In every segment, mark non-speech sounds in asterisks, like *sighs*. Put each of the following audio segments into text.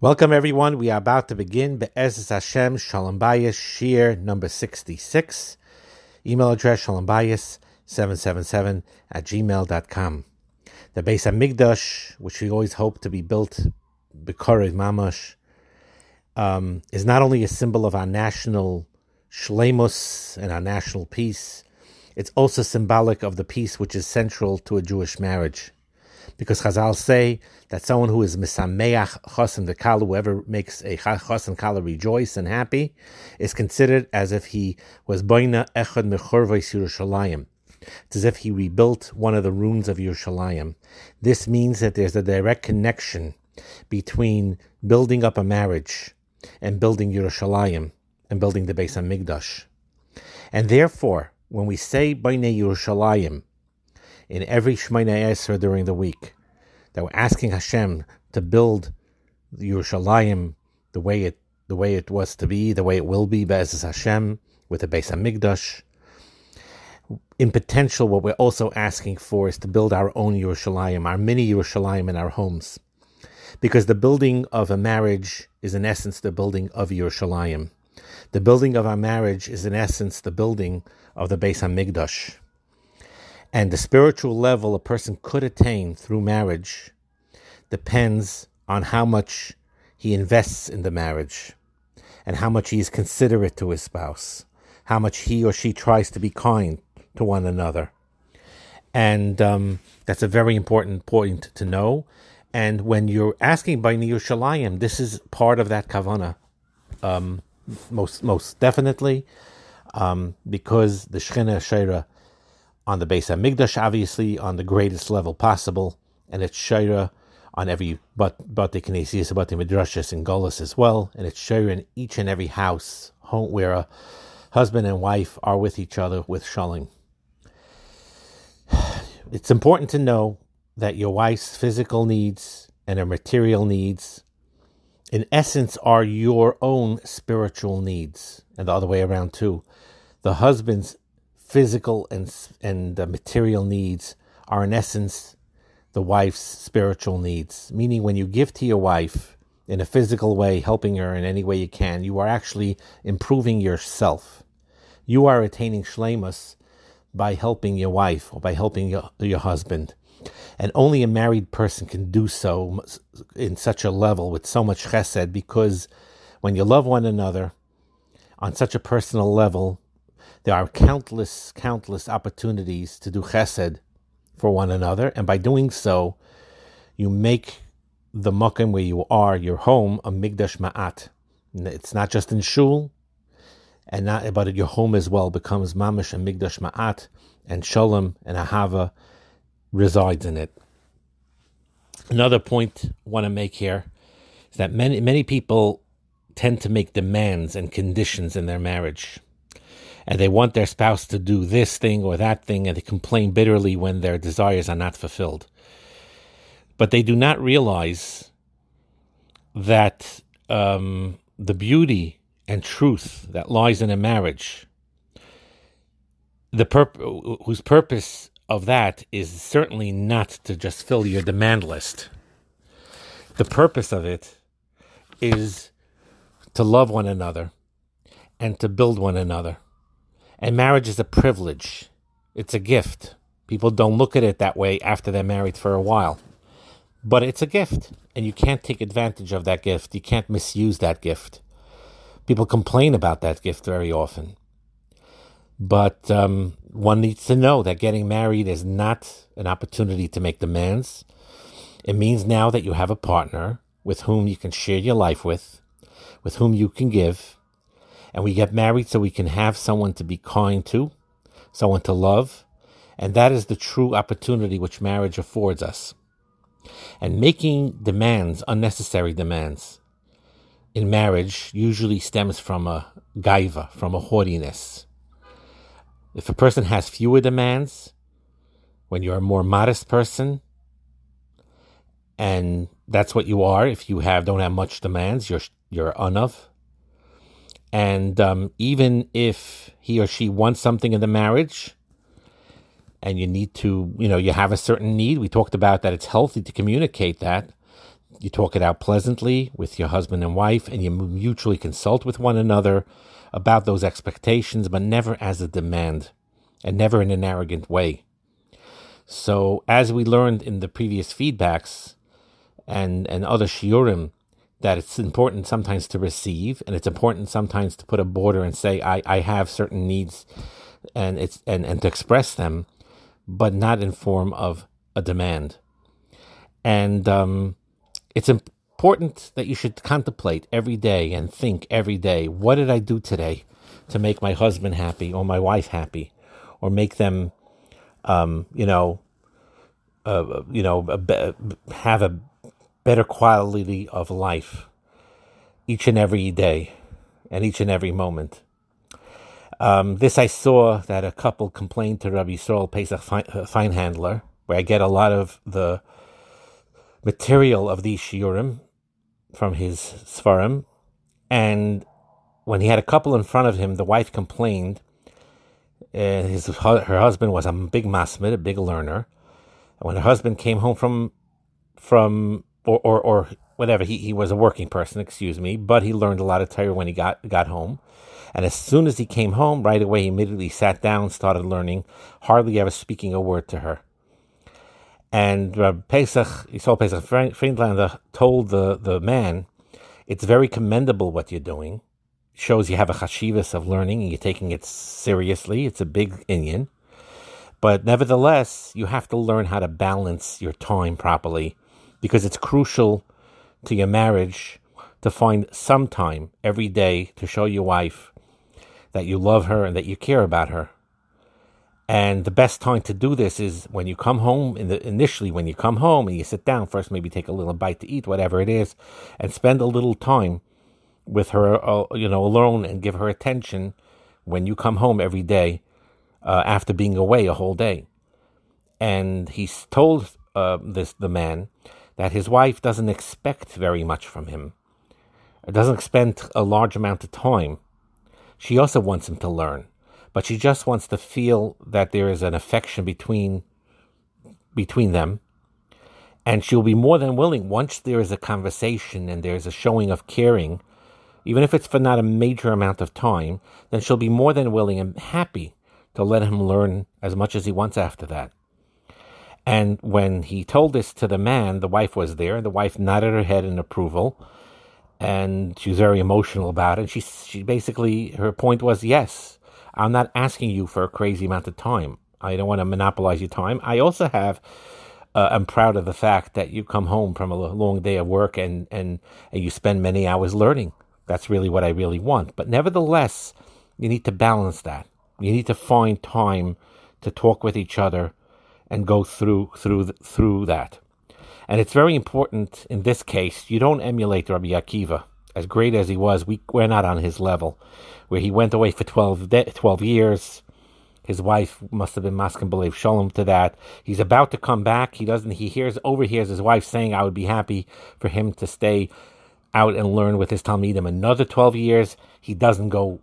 Welcome, everyone. We are about to begin Be'ezus Hashem Shalom Bayis Shir number 66. Email address Shalom shalombayis777 at gmail.com. The Beis Hamikdash, which we always hope to be built B'Korev Mamash, um, is not only a symbol of our national shlemus and our national peace, it's also symbolic of the peace which is central to a Jewish marriage because Chazal say that someone who is misameach chosen the kala, whoever makes a chosen kala rejoice and happy, is considered as if he was boina echad mechorvais Yerushalayim. It's as if he rebuilt one of the ruins of Yerushalayim. This means that there's a direct connection between building up a marriage and building Yerushalayim and building the base Beis Hamikdash. And therefore, when we say Bainei Yerushalayim, in every Shemona Esra during the week that we're asking Hashem to build Yerushalayim the way it the way it was to be, the way it will be, Be'ezus Hashem, with the Beis Hamikdash. In potential, what we're also asking for is to build our own Yerushalayim, our mini Yerushalayim in our homes. Because the building of a marriage is in essence the building of Yerushalayim. The building of our marriage is in essence the building of the Beis Hamikdash. And the spiritual level a person could attain through marriage depends on how much he invests in the marriage and how much he is considerate to his spouse, how much he or she tries to be kind to one another. And um, that's a very important point to know. And when you're asking by Yerushalayim, this is part of that kavana, um, most most definitely, um, because the Shechina Shaira on the Beis Hamikdash, obviously on the greatest level possible, and it's Shaira on every but Bate Kinesias, the Midrashas, and Golas as well, and it's Shaira in each and every house home where a husband and wife are with each other with Shalom. *sighs* It's important to know that your wife's physical needs and her material needs, in essence, are your own spiritual needs, and the other way around too. The husband's physical and and material needs are in essence the wife's spiritual needs. Meaning, when you give to your wife in a physical way, helping her in any way you can, you are actually improving yourself. You are attaining shlemus by helping your wife or by helping your, your husband. And only a married person can do so in such a level with so much chesed because when you love one another on such a personal level, there are countless, countless opportunities to do chesed for one another, and by doing so, you make the makom where you are, your home, a migdash ma'at. It's not just in shul, and not but your home as well becomes mamish and migdash ma'at, and shalom and ahava resides in it. Another point I want to make here is that many many people tend to make demands and conditions in their marriage and they want their spouse to do this thing or that thing, and they complain bitterly when their desires are not fulfilled. But they do not realize that um, the beauty and truth that lies in a marriage, the whose purpose of that is certainly not to just fill your demand list. The purpose of it is to love one another and to build one another. And marriage is a privilege, it's a gift. People don't look at it that way after they're married for a while. But it's a gift, and you can't take advantage of that gift. You can't misuse that gift. People complain about that gift very often. But um, one needs to know that getting married is not an opportunity to make demands. It means now that you have a partner with whom you can share your life with, with whom you can give, and we get married so we can have someone to be kind to, someone to love, and that is the true opportunity which marriage affords us. And making demands, unnecessary demands, in marriage usually stems from a gaiva, from a haughtiness. If a person has fewer demands, when you're a more modest person, and that's what you are, if you have don't have much demands, you're you're unav, and um, even if he or she wants something in the marriage, and you need to, you know, you have a certain need, we talked about that it's healthy to communicate that. you talk it out pleasantly with your husband and wife, and you mutually consult with one another about those expectations, but never as a demand and never in an arrogant way. So, as we learned in the previous feedbacks and, and other shiurim, that it's important sometimes to receive, and it's important sometimes to put a border and say, I, I have certain needs and it's and, and to express them, but not in form of a demand. And um, it's important that you should contemplate every day and think every day, what did I do today to make my husband happy or my wife happy, or make them, um, you know, uh, you know, have a better quality of life each and every day and each and every moment. Um, this I saw that a couple complained to Rabbi Yisrael Pesach Feinhandler, where I get a lot of the material of these shiurim from his svarim, and when he had a couple in front of him, the wife complained. Uh, his her husband was a big masmid, a big learner. And when her husband came home from from or or, or whatever, he, he was a working person, excuse me, but he learned a lot of Torah when he got got home. And as soon as he came home, right away, he immediately sat down, started learning, hardly ever speaking a word to her. And uh, Pesach, Yisrael Pesach Friedlander told the, the man, it's very commendable what you're doing. shows you have a chashivas of learning and you're taking it seriously. It's a big Indian. But nevertheless, you have to learn how to balance your time properly because it's crucial to your marriage to find some time every day to show your wife that you love her and that you care about her. And the best time to do this is when you come home. In the, initially, when you come home and you sit down first, maybe take a little bite to eat, whatever it is, and spend a little time with her, uh, you know, alone, and give her attention when you come home every day uh, after being away a whole day. And he's told uh, this the man that his wife doesn't expect very much from him. Doesn't spend a large amount of time she also wants him to learn, but she just wants to feel that there is an affection between between them. And she'll be more than willing once there is a conversation and there's a showing of caring, even if it's for not a major amount of time, then she'll be more than willing and happy to let him learn as much as he wants after that. And when he told this to the man, the wife was there, and the wife nodded her head in approval and she was very emotional about it. She she basically her point was, yes, I'm not asking you for a crazy amount of time. I don't want to monopolize your time. I also have. Uh, I'm proud of the fact that you come home from a long day of work and, and, and you spend many hours learning. That's really what I really want. But nevertheless, you need to balance that. You need to find time to talk with each other and go through through through that. And it's very important in this case, you don't emulate Rabbi Akiva. As great as he was, we, we're not on his level. Where he went away for 12, de- 12 years. His wife must have been masking believe shalom to that. He's about to come back. He doesn't, he hears, overhears his wife saying, I would be happy for him to stay out and learn with his Talmidim another 12 years. He doesn't go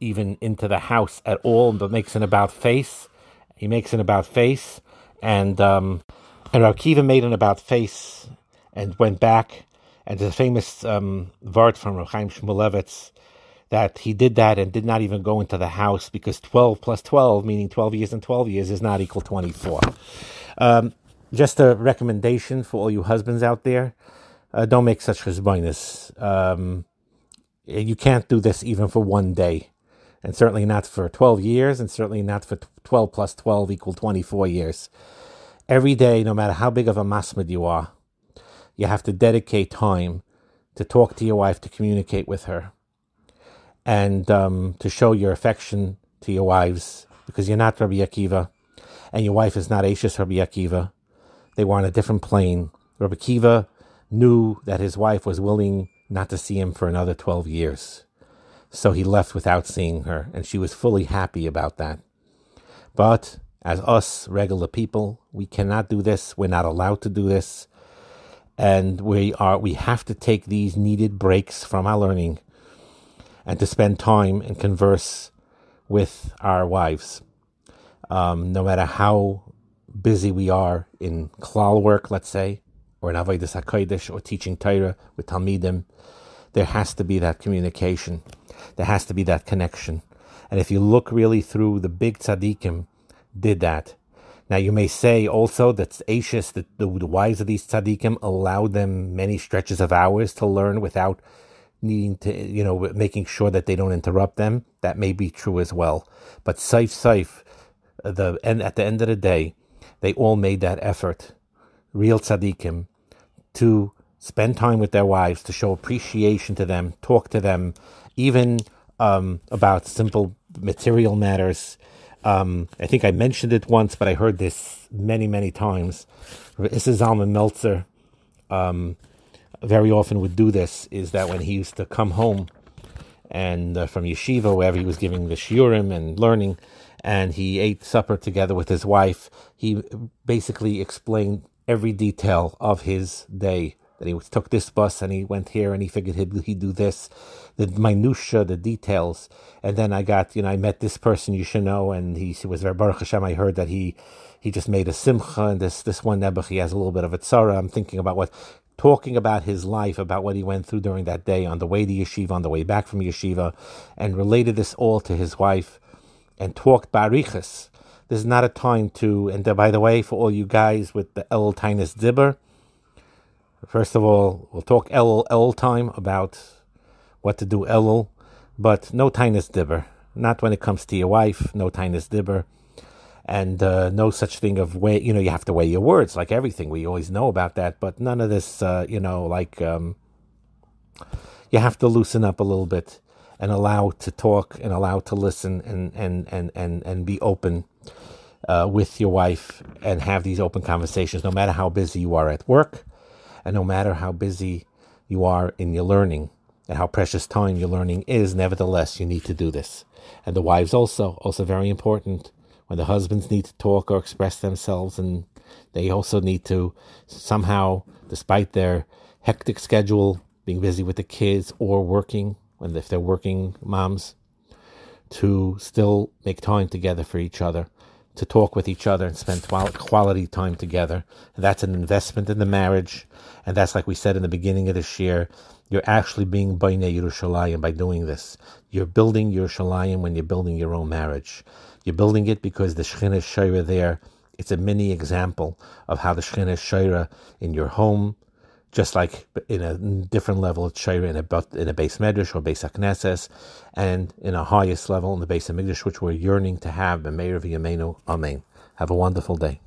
even into the house at all, but makes an about face. He makes an about face. And, um, and Rav made an about face and went back. And the famous um, Vart from Rav Shmulevitz that he did that and did not even go into the house because 12 plus 12, meaning 12 years and 12 years, is not equal 24. Um, just a recommendation for all you husbands out there uh, don't make such chesbonis. Um, you can't do this even for one day, and certainly not for 12 years, and certainly not for 12 plus 12 equal 24 years every day, no matter how big of a masmid you are, you have to dedicate time to talk to your wife, to communicate with her, and um, to show your affection to your wives, because you're not Rabbi Akiva, and your wife is not Ashes Rabbi Akiva. They were on a different plane. Rabbi Akiva knew that his wife was willing not to see him for another 12 years. So he left without seeing her, and she was fully happy about that. But as us regular people, we cannot do this. We're not allowed to do this. And we are we have to take these needed breaks from our learning and to spend time and converse with our wives. Um, no matter how busy we are in klal work, let's say, or in Avodah HaKodesh or teaching Torah with Talmidim, there has to be that communication. There has to be that connection. And if you look really through the big tzaddikim, did that. Now you may say also that Ashes, the, the, the wives of these tzaddikim, allowed them many stretches of hours to learn without needing to, you know, making sure that they don't interrupt them. That may be true as well. But saif saif, the and at the end of the day, they all made that effort, real tzaddikim, to spend time with their wives, to show appreciation to them, talk to them, even um, about simple material matters. Um, I think I mentioned it once, but I heard this many, many times. Isser Zalman Meltzer um, very often would do this, is that when he used to come home and uh, from yeshiva, wherever he was giving the shiurim and learning, and he ate supper together with his wife, he basically explained every detail of his day that he took this bus and he went here and he figured he'd, he'd do this, the minutia, the details. And then I got, you know, I met this person you should know, and he, he was very Baruch Hashem. I heard that he he just made a simcha, and this this one nebuch he has a little bit of a tzara. I'm thinking about what talking about his life, about what he went through during that day on the way to yeshiva, on the way back from yeshiva, and related this all to his wife, and talked barichas. This is not a time to, and by the way, for all you guys with the El Tinus Dibber, First of all, we'll talk Elul time about what to do Elul, but no tinus dibber. Not when it comes to your wife, no tinus dibber. And uh, no such thing of weigh, you know, you have to weigh your words like everything. We always know about that, but none of this, uh, you know, like um, you have to loosen up a little bit and allow to talk and allow to listen and, and, and, and, and be open uh, with your wife and have these open conversations, no matter how busy you are at work and no matter how busy you are in your learning and how precious time your learning is, nevertheless, you need to do this. And the wives also, also very important. When the husbands need to talk or express themselves, and they also need to somehow, despite their hectic schedule, being busy with the kids or working, and if they're working moms, to still make time together for each other to talk with each other and spend quality time together. And that's an investment in the marriage. And that's like we said in the beginning of this year, you're actually being Bainei Yerushalayim by doing this. You're building Yerushalayim when you're building your own marriage. You're building it because the Shekhinah Shaira there, it's a mini example of how the Shekhinah Shaira in your home, just like in a different level of Shaira in a, in a base Medrash or base Akneses, and in a highest level in the base of Mikdash, which we're yearning to have, Meir of Amen. Have a wonderful day.